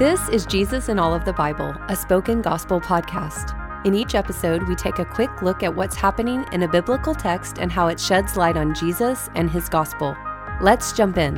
This is Jesus in All of the Bible, a spoken gospel podcast. In each episode, we take a quick look at what's happening in a biblical text and how it sheds light on Jesus and his gospel. Let's jump in.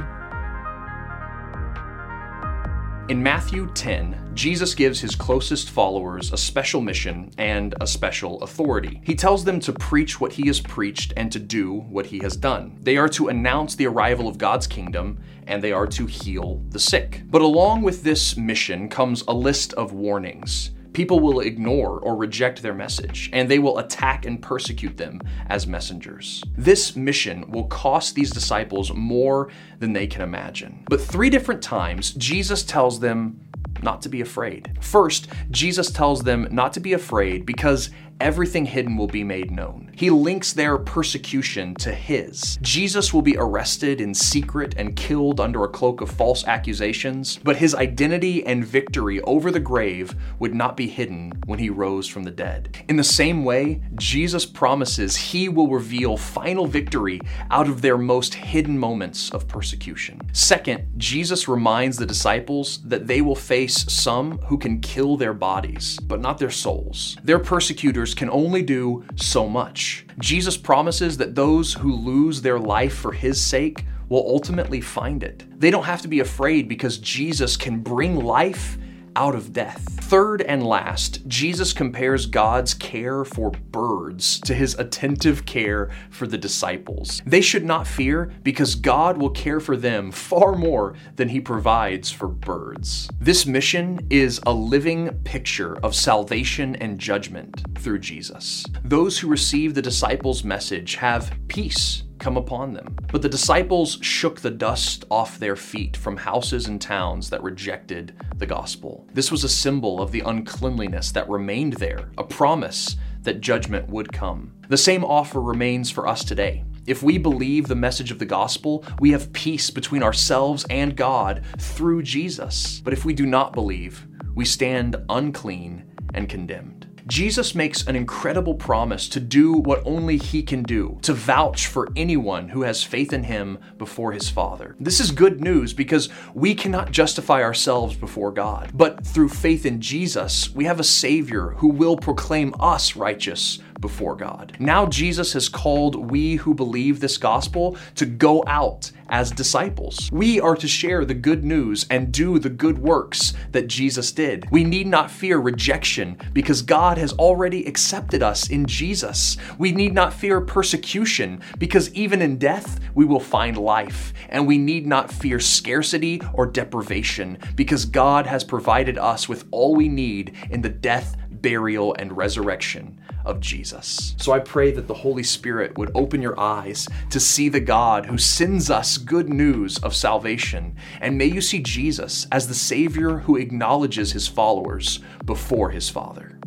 In Matthew 10, Jesus gives his closest followers a special mission and a special authority. He tells them to preach what he has preached and to do what he has done. They are to announce the arrival of God's kingdom and they are to heal the sick. But along with this mission comes a list of warnings people will ignore or reject their message, and they will attack and persecute them as messengers. This mission will cost these disciples more than they can imagine. But three different times, Jesus tells them not to be afraid. First, Jesus tells them not to be afraid because everything hidden will be made known. He links their persecution to his. Jesus will be arrested in secret and killed under a cloak of false accusations, but his identity and victory over the grave would not be hidden when he rose from the dead. In the same way, Jesus promises he will reveal final victory out of their most hidden moments of persecution. Second, Jesus reminds the disciples that they will face some who can kill their bodies, but not their souls. Their persecutors can only do so much. Jesus promises that those who lose their life for his sake will ultimately find it. They don't have to be afraid because Jesus can bring life out of death. Third and last, Jesus compares God's care for birds to his attentive care for the disciples. They should not fear because God will care for them far more than he provides for birds. This mission is a living picture of salvation and judgment through Jesus. Those who receive the disciples' message have peace come upon them. But the disciples shook the dust off their feet from houses and towns that rejected the gospel. This was a symbol of the uncleanliness that remained there, a promise that judgment would come. The same offer remains for us today. If we believe the message of the gospel, we have peace between ourselves and God through Jesus. But if we do not believe, we stand unclean and condemned. Jesus makes an incredible promise to do what only he can do, to vouch for anyone who has faith in him before his Father. This is good news because we cannot justify ourselves before God. But through faith in Jesus, we have a Savior who will proclaim us righteous before God. Now Jesus has called we who believe this gospel to go out as disciples. We are to share the good news and do the good works that Jesus did. We need not fear rejection because God has already accepted us in Jesus. We need not fear persecution because even in death we will find life. And we need not fear scarcity or deprivation because God has provided us with all we need in the death, burial, and resurrection of Jesus. So I pray that the Holy Spirit would open your eyes to see the God who sends us good news of salvation. And may you see Jesus as the Savior who acknowledges his followers before his Father.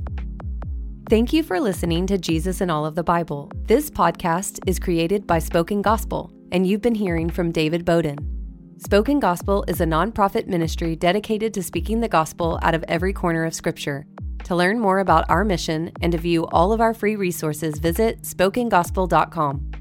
Thank you for listening to Jesus in All of the Bible. This podcast is created by Spoken Gospel, and you've been hearing from David Bowden. Spoken Gospel is a nonprofit ministry dedicated to speaking the gospel out of every corner of Scripture. To learn more about our mission and to view all of our free resources, visit spokengospel.com.